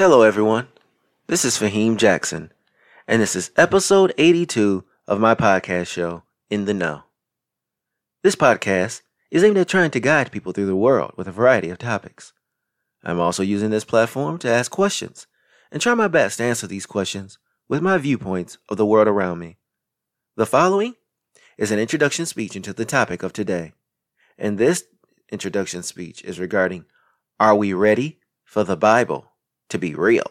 Hello, everyone. This is Faheem Jackson, and this is episode 82 of my podcast show, In the Know. This podcast is aimed at trying to guide people through the world with a variety of topics. I'm also using this platform to ask questions and try my best to answer these questions with my viewpoints of the world around me. The following is an introduction speech into the topic of today, and this introduction speech is regarding Are we ready for the Bible to be real?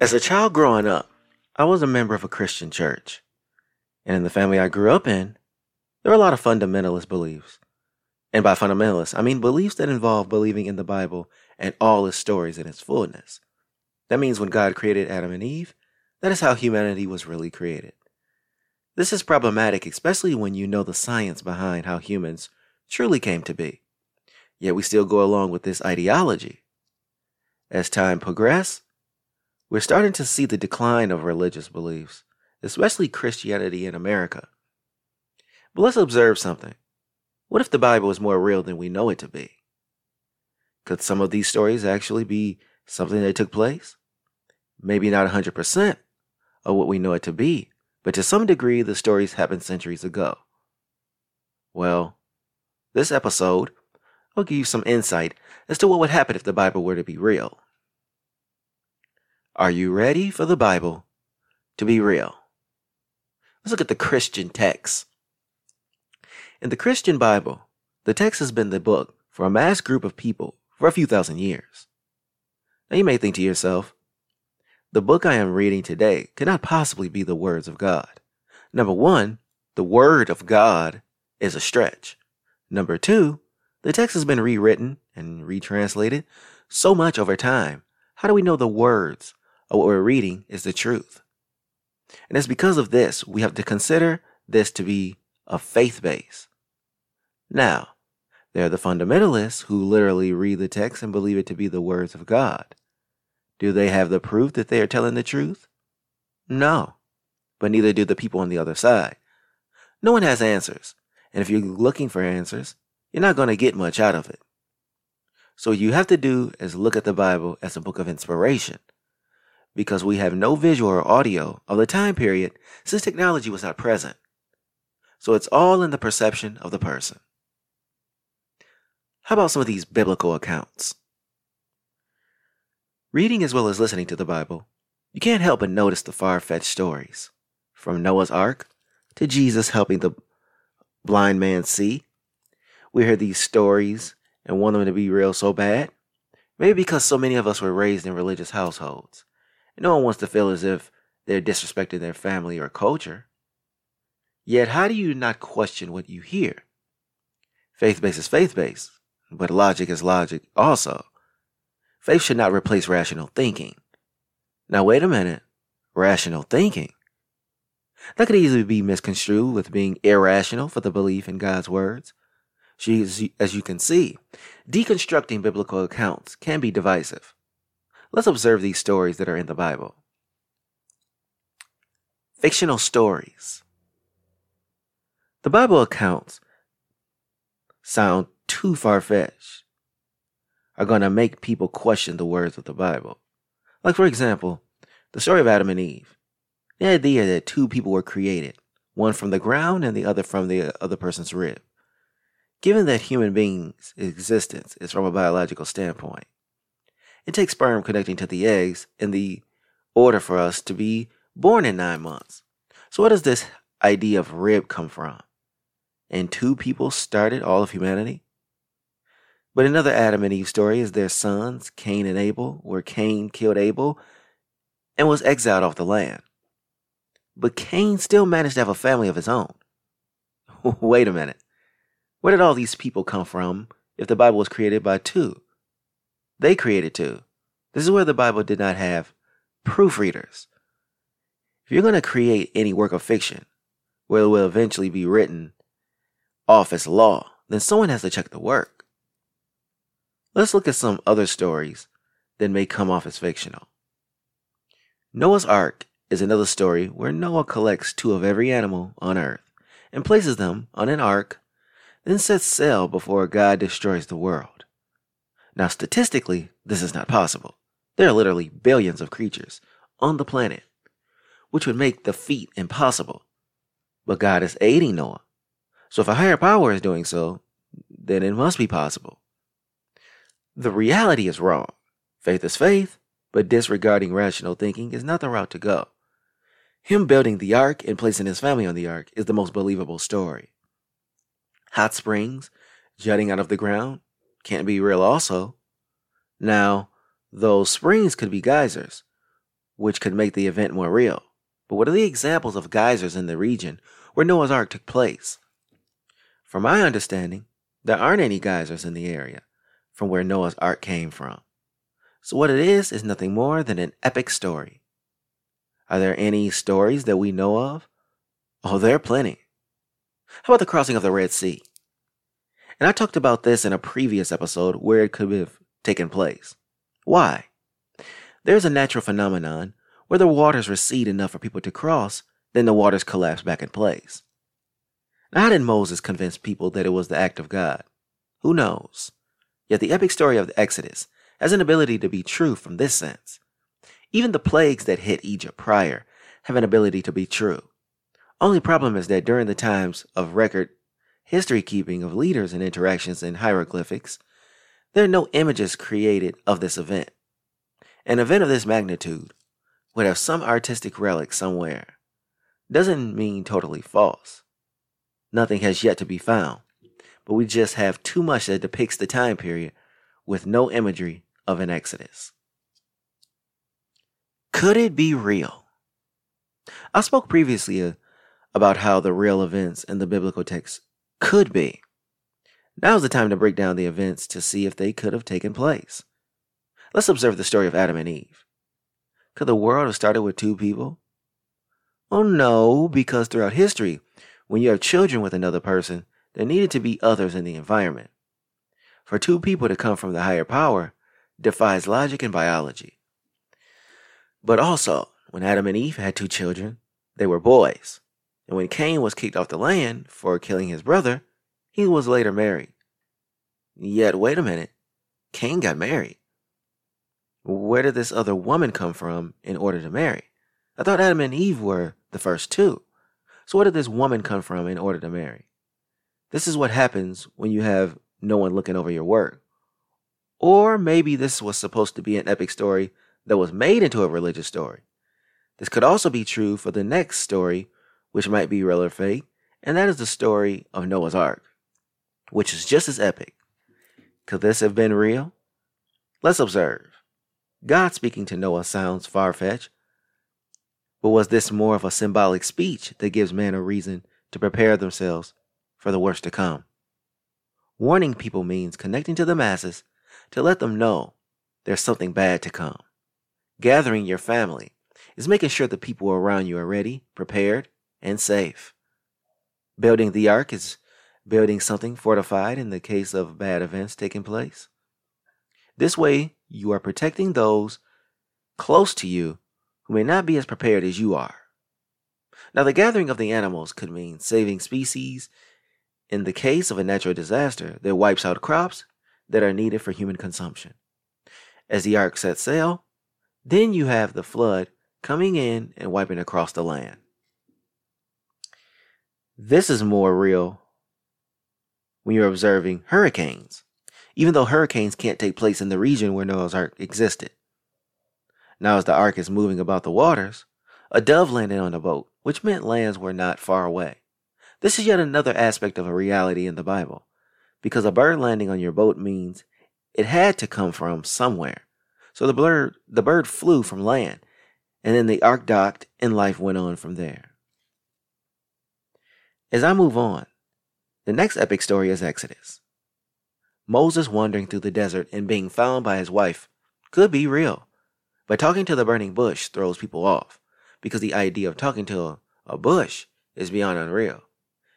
As a child growing up, I was a member of a Christian church. And in the family I grew up in, there were a lot of fundamentalist beliefs. And by fundamentalists, I mean beliefs that involve believing in the Bible and all its stories in its fullness. That means when God created Adam and Eve, that is how humanity was really created. This is problematic, especially when you know the science behind how humans truly came to be. Yet we still go along with this ideology. As time progressed, we're starting to see the decline of religious beliefs, especially Christianity in America. But let's observe something. What if the Bible is more real than we know it to be? Could some of these stories actually be something that took place? Maybe not 100% of what we know it to be, but to some degree, the stories happened centuries ago. Well, this episode will give you some insight as to what would happen if the Bible were to be real. Are you ready for the Bible to be real? Let's look at the Christian text. In the Christian Bible, the text has been the book for a mass group of people for a few thousand years. Now you may think to yourself, the book I am reading today cannot possibly be the words of God. Number one, the word of God is a stretch. Number two, the text has been rewritten and retranslated so much over time. How do we know the words of what we're reading is the truth. And it's because of this we have to consider this to be a faith base. Now, there are the fundamentalists who literally read the text and believe it to be the words of God. Do they have the proof that they are telling the truth? No, but neither do the people on the other side. No one has answers, and if you're looking for answers, you're not going to get much out of it. So you have to do is look at the Bible as a book of inspiration because we have no visual or audio of the time period since technology was not present. So it's all in the perception of the person. How about some of these biblical accounts? Reading as well as listening to the Bible, you can't help but notice the far fetched stories. From Noah's Ark to Jesus helping the blind man see. We hear these stories and want them to be real so bad. Maybe because so many of us were raised in religious households. No one wants to feel as if they're disrespecting their family or culture. Yet, how do you not question what you hear? Faith based is faith based, but logic is logic also. Faith should not replace rational thinking. Now, wait a minute. Rational thinking? That could easily be misconstrued with being irrational for the belief in God's words. As you can see, deconstructing biblical accounts can be divisive. Let's observe these stories that are in the Bible. Fictional stories. The Bible accounts sound too far fetched, are going to make people question the words of the Bible. Like, for example, the story of Adam and Eve. The idea that two people were created, one from the ground and the other from the other person's rib. Given that human beings' existence is from a biological standpoint, it takes sperm connecting to the eggs in the order for us to be born in nine months. So, where does this idea of rib come from? And two people started all of humanity? But another Adam and Eve story is their sons, Cain and Abel, where Cain killed Abel and was exiled off the land. But Cain still managed to have a family of his own. Wait a minute. Where did all these people come from if the Bible was created by two? They created too. This is where the Bible did not have proofreaders. If you're going to create any work of fiction, where it will eventually be written off as law, then someone has to check the work. Let's look at some other stories that may come off as fictional. Noah's Ark is another story where Noah collects two of every animal on earth and places them on an ark, then sets sail before God destroys the world. Now, statistically, this is not possible. There are literally billions of creatures on the planet, which would make the feat impossible. But God is aiding Noah. So if a higher power is doing so, then it must be possible. The reality is wrong. Faith is faith, but disregarding rational thinking is not the route to go. Him building the ark and placing his family on the ark is the most believable story. Hot springs jutting out of the ground can't be real, also. Now, those springs could be geysers, which could make the event more real. But what are the examples of geysers in the region where Noah's Ark took place? From my understanding, there aren't any geysers in the area from where Noah's Ark came from. So, what it is is nothing more than an epic story. Are there any stories that we know of? Oh, there are plenty. How about the crossing of the Red Sea? And I talked about this in a previous episode where it could have taken place. Why? There's a natural phenomenon where the waters recede enough for people to cross, then the waters collapse back in place. Now, how did Moses convince people that it was the act of God? Who knows? Yet the epic story of the Exodus has an ability to be true from this sense. Even the plagues that hit Egypt prior have an ability to be true. Only problem is that during the times of record history keeping of leaders and interactions in hieroglyphics, there are no images created of this event. An event of this magnitude would have some artistic relic somewhere. Doesn't mean totally false. Nothing has yet to be found, but we just have too much that depicts the time period with no imagery of an Exodus. Could it be real? I spoke previously uh, about how the real events in the biblical text could be. Now's the time to break down the events to see if they could have taken place. Let's observe the story of Adam and Eve. Could the world have started with two people? Oh no, because throughout history, when you have children with another person, there needed to be others in the environment. For two people to come from the higher power defies logic and biology. But also, when Adam and Eve had two children, they were boys. And when Cain was kicked off the land for killing his brother, he was later married. Yet, wait a minute, Cain got married. Where did this other woman come from in order to marry? I thought Adam and Eve were the first two. So, where did this woman come from in order to marry? This is what happens when you have no one looking over your work. Or maybe this was supposed to be an epic story that was made into a religious story. This could also be true for the next story, which might be real or fake, and that is the story of Noah's Ark, which is just as epic. Could this have been real? Let's observe. God speaking to Noah sounds far fetched, but was this more of a symbolic speech that gives men a reason to prepare themselves for the worst to come? Warning people means connecting to the masses to let them know there's something bad to come. Gathering your family is making sure the people around you are ready, prepared, and safe. Building the ark is building something fortified in the case of bad events taking place. This way, you are protecting those close to you who may not be as prepared as you are. Now, the gathering of the animals could mean saving species in the case of a natural disaster that wipes out crops that are needed for human consumption. As the ark sets sail, then you have the flood coming in and wiping across the land. This is more real when you're observing hurricanes, even though hurricanes can't take place in the region where Noah's Ark existed. Now, as the ark is moving about the waters, a dove landed on the boat, which meant lands were not far away. This is yet another aspect of a reality in the Bible because a bird landing on your boat means it had to come from somewhere. So the bird, the bird flew from land, and then the ark docked, and life went on from there. As I move on, the next epic story is Exodus. Moses wandering through the desert and being found by his wife could be real, but talking to the burning bush throws people off because the idea of talking to a, bush is beyond unreal.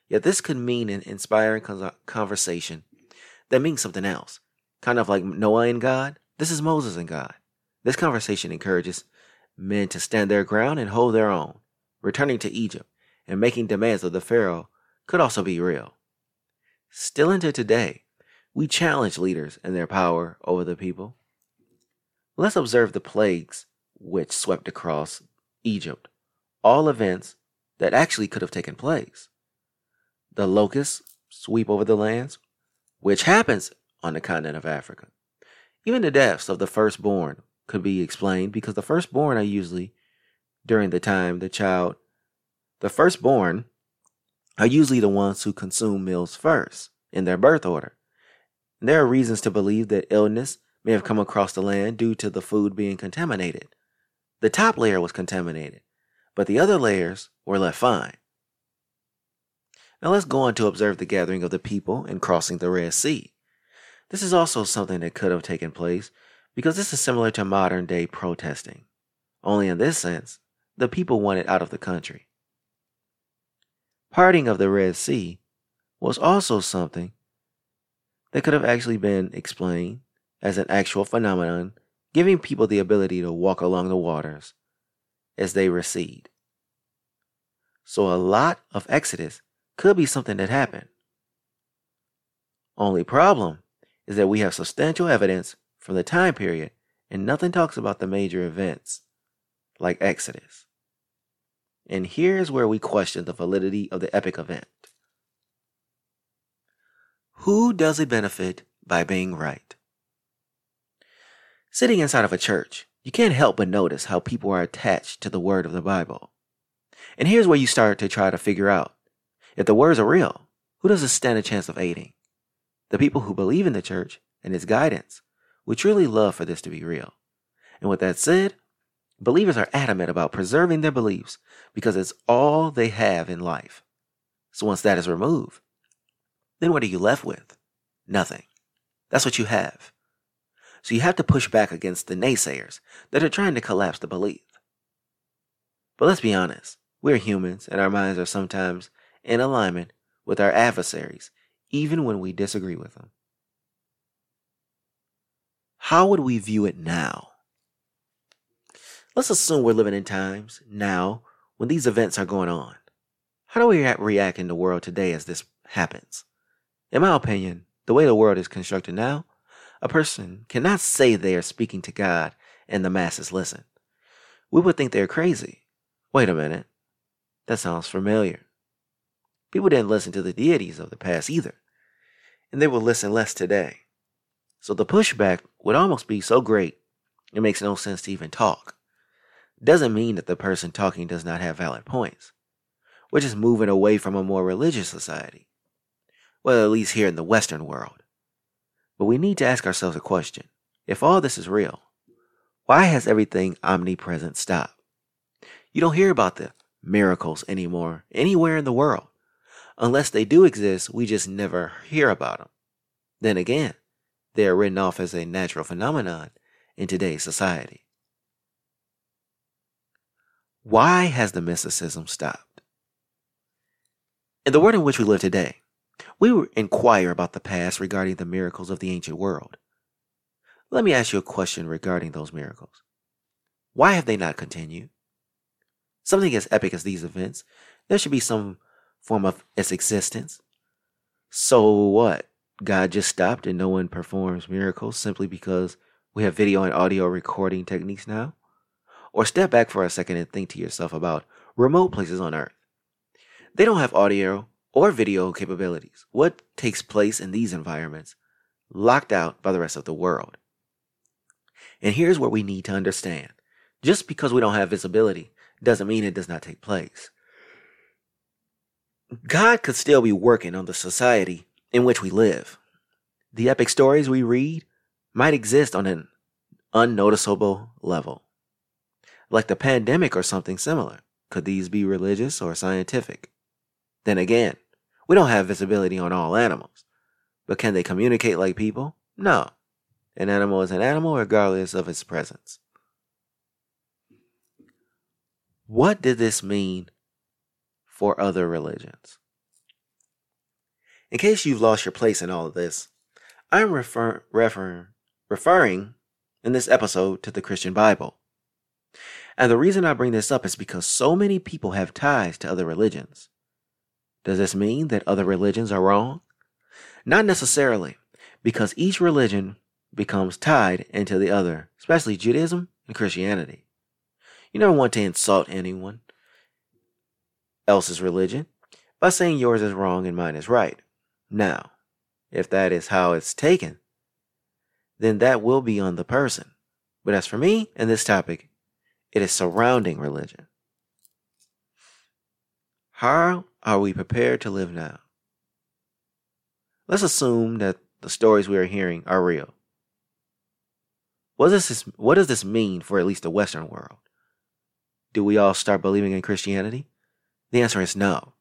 Yet this could mean an inspiring conversation that means something else. Kind of like Noah and God. This is Moses and God. This conversation encourages men to stand their ground and hold their own. Returning to Egypt and making demands of the Pharaoh could also be real. Still into today, we challenge leaders and their power over the people. Let's observe the plagues which swept across Egypt, all events that actually could have taken place. The locusts sweep over the lands, which happens on the continent of Africa. Even the deaths of the firstborn could be explained because the firstborn are usually during the time the child, the firstborn are usually the ones who consume meals first in their birth order. There are reasons to believe that illness may have come across the land due to the food being contaminated. The top layer was contaminated, but the other layers were left fine. Now let's go on to observe the gathering of the people and crossing the Red Sea. This is also something that could have taken place because this is similar to modern day protesting. Only in this sense, the people wanted out of the country. Parting of the Red Sea was also something that could have actually been explained as an actual phenomenon, giving people the ability to walk along the waters as they recede. So a lot of Exodus could be something that happened. Only problem is that we have substantial evidence from the time period and nothing talks about the major events like Exodus. And here's where we question the validity of the epic event. Who does it benefit by being right? Sitting inside of a church, you can't help but notice how people are attached to the word of the Bible. And here's where you start to try to figure out if the words are real, who does it stand a chance of aiding? The people who believe in the church and its guidance would truly love for this to be real. And with that said, believers are adamant about preserving their beliefs because it's all they have in life. So once that is removed, then what are you left with? Nothing. That's what you have. So you have to push back against the naysayers that are trying to collapse the belief. But let's be honest, we're humans and our minds are sometimes in alignment with our adversaries, even when we disagree with them. How would we view it now? Let's assume we're living in times now when these events are going on. How do we react in the world today as this happens? In my opinion, the way the world is constructed now, a person cannot say they are speaking to God and the masses listen. We would think they're crazy. Wait a minute. That sounds familiar. People didn't listen to the deities of the past either, and they will listen less today. So the pushback would almost be so great, it makes no sense to even talk. Doesn't mean that the person talking does not have valid points. We're just moving away from a more religious society well, at least here in the Western world. But we need to ask ourselves a question. If all this is real, why has everything omnipresent stopped? You don't hear about the miracles anymore anywhere in the world. Unless they do exist, we just never hear about them. Then again, they are written off as a natural phenomenon in today's society. Why has the mysticism stopped? In the world in which we live today, we inquire about the past regarding the miracles of the ancient world. Let me ask you a question regarding those miracles. Why have they not continued? Something as epic as these events, there should be some form of its existence. So what? God just stopped and no one performs miracles simply because we have video and audio recording techniques now? Or step back for a second and think to yourself about remote places on Earth. They don't have audio or video capabilities. What takes place in these environments, locked out by the rest of the world? And here's where we need to understand just because we don't have visibility doesn't mean it does not take place. God could still be working on the society in which we live. The epic stories we read might exist on an unnoticeable level, like the pandemic or something similar. Could these be religious or scientific? Then again, we don't have visibility on all animals. But can they communicate like people? No. An animal is an animal regardless of its presence. What did this mean for other religions. In case you've lost your place in all of this, I'm refer- refer- referring in this episode to the Christian Bible. And the reason I bring this up is because so many people have ties to other religions. Does this mean that other religions are wrong? Not necessarily, because each religion becomes tied into the other, especially Judaism and Christianity. You never want to insult anyone else's religion by saying yours is wrong and mine is right. Now, if that is how it's taken, then that will be on the person. But as for me and this topic, it is surrounding religion. How are we prepared to live now? Let's assume that the stories we are hearing are real. What does this, what does this mean for at least the Western world? Do we all start believing in Christianity? The answer is no.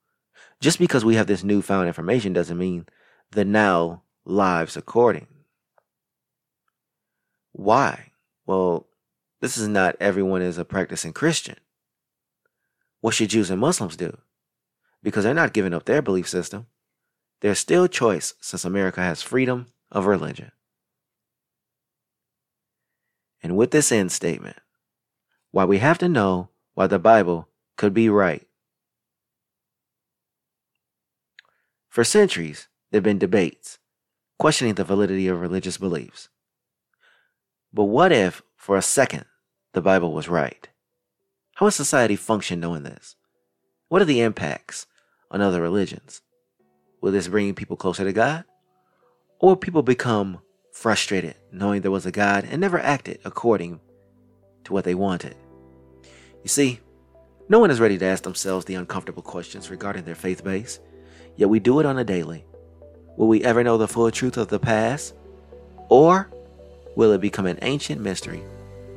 Just because we have this newfound information doesn't mean the now lives according. Why? Well, this is not everyone is a practicing Christian. What should Jews and Muslims do? Because they're not giving up their belief system. There's still choice since America has freedom of religion. And with this end statement, why we have to know why the Bible could be right. For centuries, there have been debates questioning the validity of religious beliefs. But what if, for a second, the Bible was right? How would society function knowing this? What are the impacts on other religions? Will this bring people closer to God? Or will people become frustrated knowing there was a God and never acted according to what they wanted? You see, no one is ready to ask themselves the uncomfortable questions regarding their faith base, yet we do it on a daily. Will we ever know the full truth of the past? Or will it become an ancient mystery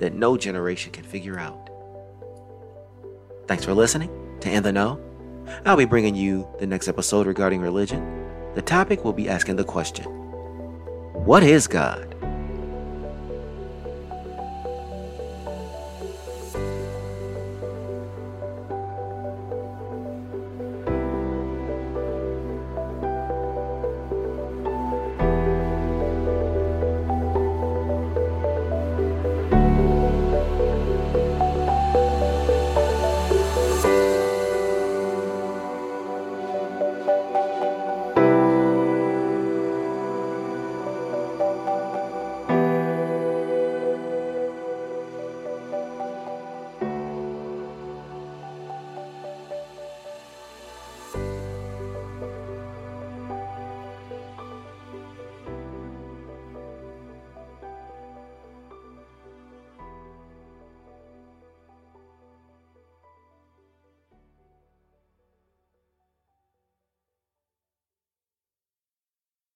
that no generation can figure out? Thanks for listening to In the Know. I'll be bringing you the next episode regarding religion. The topic will be asking the question What is God?